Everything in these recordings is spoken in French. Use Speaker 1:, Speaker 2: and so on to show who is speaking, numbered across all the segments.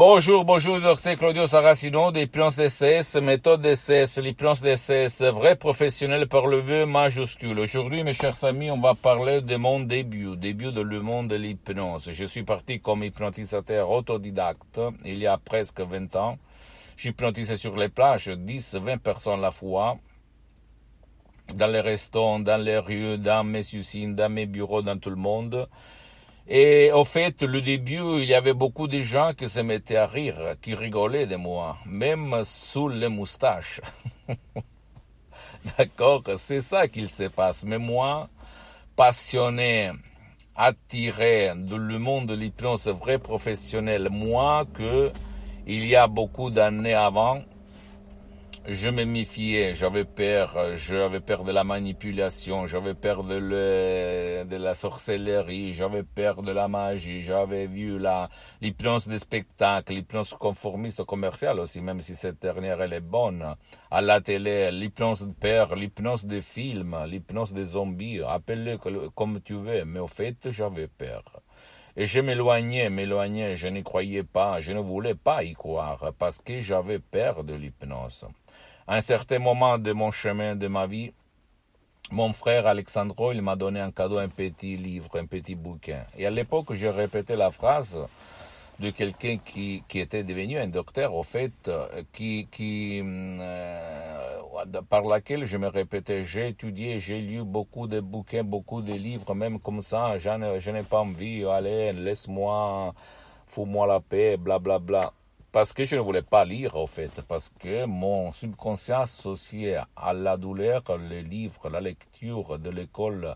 Speaker 1: Bonjour, bonjour, docteur Claudio Saracino des plans DCS, méthode DCS, les plans DCS, vrai professionnel par le V majuscule. Aujourd'hui, mes chers amis, on va parler de mon début, début de le monde de l'hypnose. Je suis parti comme hypnotisateur autodidacte il y a presque 20 ans. J'hypnotisais sur les plages 10, 20 personnes à la fois, dans les restaurants, dans les rues, dans mes usines, dans mes bureaux, dans tout le monde. Et au fait, le début, il y avait beaucoup de gens qui se mettaient à rire, qui rigolaient de moi, même sous les moustaches. D'accord, c'est ça qu'il se passe. Mais moi, passionné, attiré de le monde de l'hypnose vrai professionnel, moi que il y a beaucoup d'années avant, je me méfiais, j'avais peur, j'avais peur de la manipulation, j'avais peur de, la sorcellerie, j'avais peur de la magie, j'avais vu la l'hypnose des spectacles, l'hypnose conformiste commerciale aussi, même si cette dernière elle est bonne, à la télé, l'hypnose de peur, l'hypnose des films, l'hypnose des zombies, appelle-le comme tu veux, mais au fait j'avais peur. Et je m'éloignais, m'éloignais, je n'y croyais pas, je ne voulais pas y croire, parce que j'avais peur de l'hypnose. À un certain moment de mon chemin, de ma vie, mon frère Alexandro, il m'a donné un cadeau, un petit livre, un petit bouquin. Et à l'époque, j'ai répété la phrase de quelqu'un qui, qui était devenu un docteur, au fait, qui, qui euh, par laquelle je me répétais, j'ai étudié, j'ai lu beaucoup de bouquins, beaucoup de livres, même comme ça, je n'ai pas envie, allez, laisse-moi, fous-moi la paix, blablabla. Bla, bla parce que je ne voulais pas lire, au fait, parce que mon subconscient associé à la douleur, les livres, la lecture de l'école,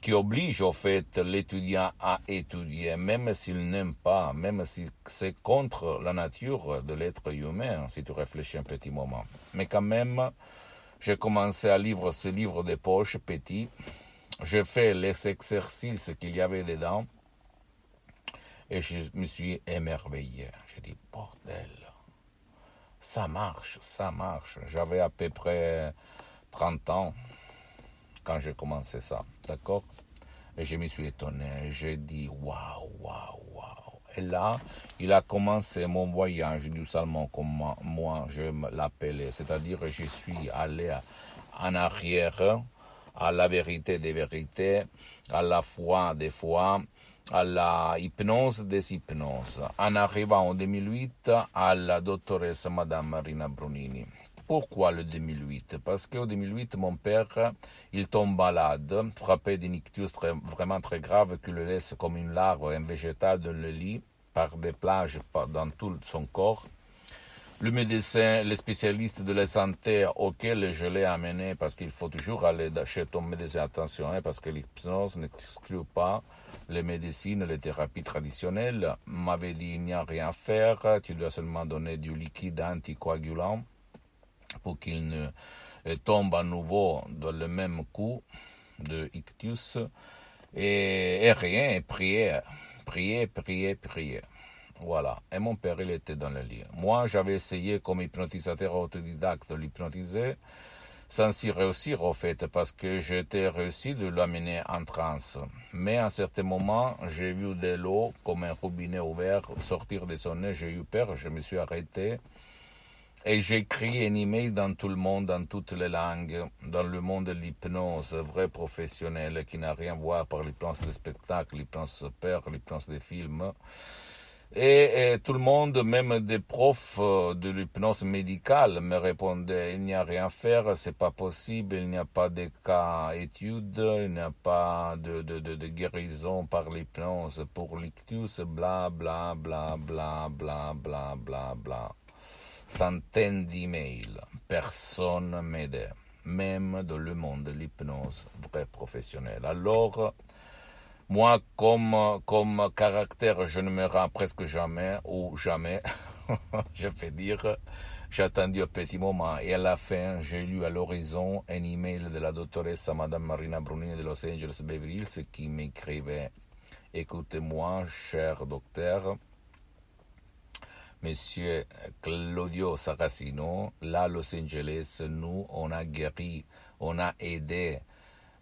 Speaker 1: qui oblige, au fait, l'étudiant à étudier, même s'il n'aime pas, même si c'est contre la nature de l'être humain, si tu réfléchis un petit moment. Mais quand même, j'ai commencé à lire ce livre de poche petit. J'ai fait les exercices qu'il y avait dedans et je me suis émerveillé. J'ai dit, bordel, ça marche, ça marche. J'avais à peu près 30 ans quand j'ai commencé ça, d'accord? Et je me suis étonné, j'ai dit, waouh, waouh, waouh. Et là, il a commencé mon voyage du Salmon comme moi, je l'appelais. C'est-à-dire, je suis allé en arrière à la vérité des vérités, à la foi des fois, à la hypnose des hypnoses, en arrivant en 2008 à la doctoresse Madame Marina Brunini. Pourquoi le 2008 Parce qu'en 2008, mon père, il tombe malade, frappé d'une ictus vraiment très grave qui le laisse comme une larve, un végétal dans le lit, par des plages dans tout son corps. Le médecin, le spécialiste de la santé auquel je l'ai amené, parce qu'il faut toujours aller chez ton médecin, attention, hein, parce que l'hypnose n'exclut pas les médecines, les thérapies traditionnelles, m'avait dit il n'y a rien à faire, tu dois seulement donner du liquide anticoagulant pour qu'il ne euh, tombe à nouveau dans le même coup de ictus. Et, rien, et prier, prier, prier, prier. Voilà. Et mon père, il était dans le lit. Moi, j'avais essayé comme hypnotisateur autodidacte de l'hypnotiser sans s'y réussir au fait, parce que j'étais réussi de l'amener en transe. Mais à un certain moment, j'ai vu de l'eau comme un robinet ouvert sortir de son nez, j'ai eu peur, je me suis arrêté. Et j'ai écrit un email dans tout le monde, dans toutes les langues, dans le monde de l'hypnose, vrai professionnel, qui n'a rien à voir par l'hypnose des spectacles, l'hypnose peur, l'hypnose des films. Et, tout le monde, même des profs euh, de l'hypnose médicale, me répondaient il n'y a rien à faire, c'est pas possible, il n'y a pas de cas études, il n'y a pas de, de, de, guérison par l'hypnose pour l'ictus, bla bla bla bla bla bla bla bla. Centaines d'emails, personne m'aidait. même dans le monde de l'hypnose vrai professionnel. Alors, moi, comme, comme caractère, je ne me rends presque jamais ou jamais, je peux dire, j'ai attendu un petit moment et à la fin, j'ai lu à l'horizon un email de la doctoresse Madame Marina Brunini de Los Angeles Beverly Hills qui m'écrivait Écoutez-moi, cher docteur, Monsieur Claudio Saracino, là, Los Angeles, nous, on a guéri, on a aidé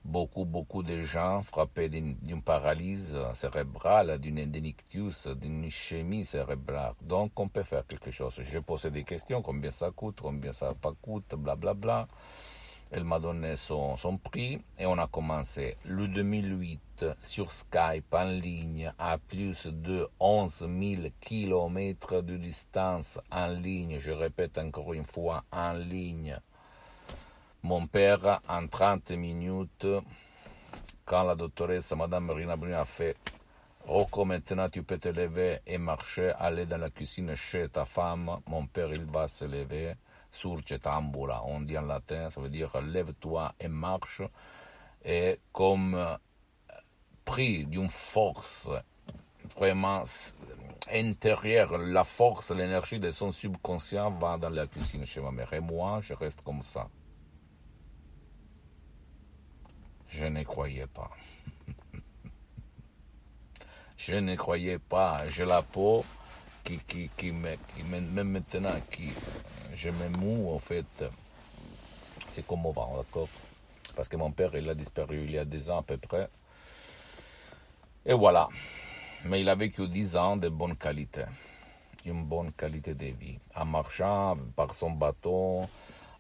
Speaker 1: beaucoup, beaucoup de gens frappés d'une paralyse cérébrale, d'une ictus, d'une ischémie cérébrale. Donc, on peut faire quelque chose. J'ai posé des questions, combien ça coûte, combien ça pas coûte, blablabla. Bla, bla. Elle m'a donné son, son, prix et on a commencé. Le 2008 sur Skype en ligne à plus de 11 000 kilomètres de distance en ligne. Je répète encore une fois en ligne mon père, en 30 minutes, quand la doctoresse Madame Marina Bruni a fait Rocco, maintenant tu peux te lever et marcher, aller dans la cuisine chez ta femme. Mon père, il va se lever. Surgetambula, on dit en latin, ça veut dire lève-toi et marche. Et comme pris d'une force vraiment intérieure, la force, l'énergie de son subconscient va dans la cuisine chez ma mère. Et moi, je reste comme ça. Je ne croyais pas. je ne croyais pas. J'ai la peau qui, qui, qui, me, qui même maintenant, qui, je me mou en fait. C'est commovant, d'accord? Parce que mon père, il a disparu il y a deux ans à peu près. Et voilà. Mais il a vécu dix ans de bonne qualité. Une bonne qualité de vie. En marchant par son bateau,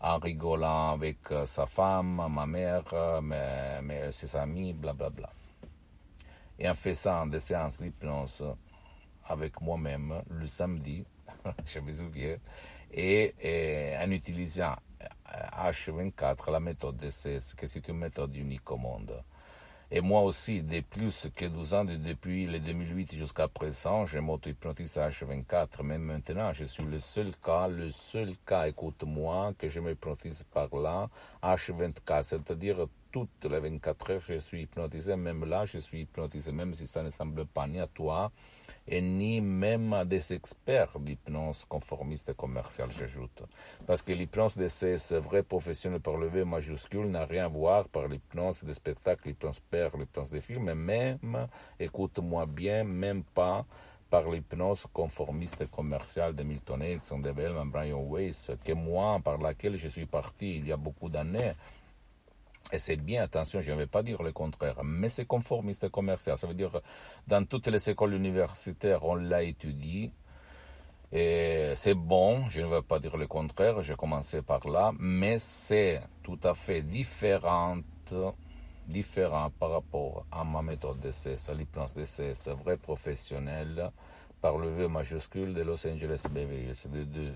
Speaker 1: en rigolant avec euh, sa femme, ma mère, mes, ses amis, blablabla. Bla, bla. Et en faisant des séances d'hypnose avec moi-même le samedi, je me souviens, et, en utilisant H24, la méthode DCS, que c'est une méthode unique au monde. Et moi aussi, de plus que 12 ans, depuis le 2008 jusqu'à présent, je m'auto-hypnotise à H24. Mais maintenant, je suis le seul cas, le seul cas, écoute-moi, que je m'hypnotise par là, H24. C'est-à-dire, toutes les 24 heures, je suis hypnotisé. Même là, je suis hypnotisé, même si ça ne semble pas ni à toi, et ni même à des experts d'hypnose conformiste et commerciale, j'ajoute. Parce que l'hypnose de ces vrais professionnels par le V majuscule n'a rien à voir par l'hypnose des spectacles, l'hypnose père, l'hypnose des films, même, écoute-moi bien, même pas par l'hypnose conformiste et commerciale de Milton Erickson, de Bellman, Brian Weiss, que moi, par laquelle je suis parti il y a beaucoup d'années, et c'est bien, attention, je ne vais pas dire le contraire, mais c'est conformiste commercial. Ça veut dire, dans toutes les écoles universitaires, on l'a étudié. Et c'est bon, je ne vais pas dire le contraire, j'ai commencé par là, mais c'est tout à fait différent, différent par rapport à ma méthode d'essai, à l'hypnose d'essai, c'est vrai professionnel, par le V majuscule de Los Angeles Beverly de, de,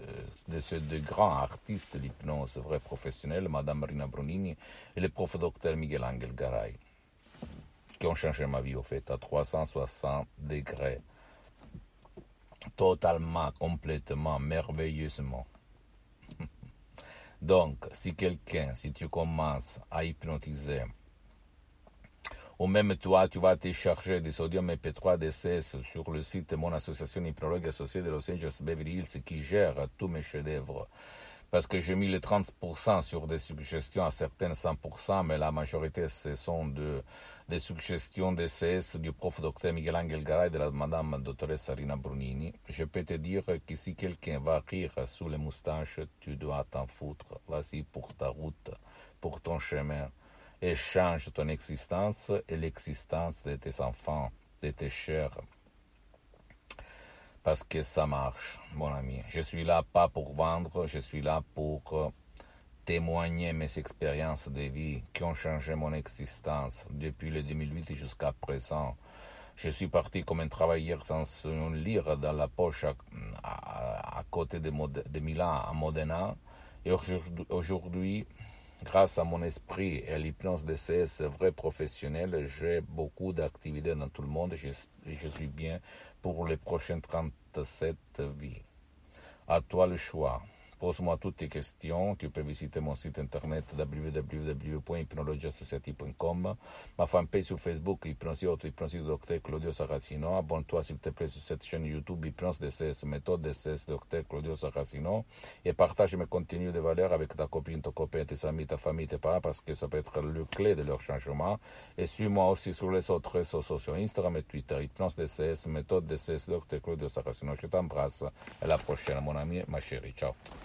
Speaker 1: de, ces deux grands artistes de l'hypnose vrai professionnel, Madame Marina Brunini et le prof docteur Miguel Angel Garay, qui ont changé ma vie au fait à 360 degrés, totalement, complètement, merveilleusement. Donc, si quelqu'un, si tu commences à hypnotiser ou même toi, tu vas télécharger des sodium MP3 DCS sur le site mon association hypnologue associée de Los Angeles Beverly Hills qui gère tous mes chefs-d'œuvre. Parce que j'ai mis les 30% sur des suggestions, à certaines 100%, mais la majorité, ce sont de, des suggestions DCS du prof docteur Miguel Angel Garay et de la madame doctoresse Sarina Brunini. Je peux te dire que si quelqu'un va rire sous les moustaches, tu dois t'en foutre. Vas-y pour ta route, pour ton chemin et change ton existence et l'existence de tes enfants, de tes chers. Parce que ça marche, mon ami. Je suis là pas pour vendre, je suis là pour euh, témoigner mes expériences de vie qui ont changé mon existence depuis le 2008 jusqu'à présent. Je suis parti comme un travailleur sans lire dans la poche à, côté de, de Milan, à Modena. Et aujourd'hui, Grâce à mon esprit et à l'hypnose CS vrai professionnel, j'ai beaucoup d'activités dans tout le monde et je, suis bien pour les prochaines 37 vies. À toi le choix. Pose-moi toutes tes questions. Tu peux visiter mon site internet www.hypnologieassociative.com, ma fanpage sur Facebook, Hypnosie Auto, Hypnosie Docteur Claudio Saracino. Abonne-toi s'il te plaît sur cette chaîne YouTube Hypnose DCS, méthode DCS Docteur Claudio Saracino. Et partage mes contenus de valeur avec ta copine, ton copain, tes amis, ta famille, tes parents, parce que ça peut être le clé de leur changement. Et suis-moi aussi sur les autres réseaux sociaux, Instagram et Twitter, Hypnose DCS, méthode DCS Docteur Claudio Saracino. Je t'embrasse. À la prochaine, mon ami, ma chérie. Ciao.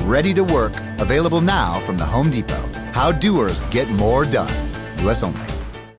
Speaker 2: ready to work, available now from the Home Depot. How doers get more done. US only.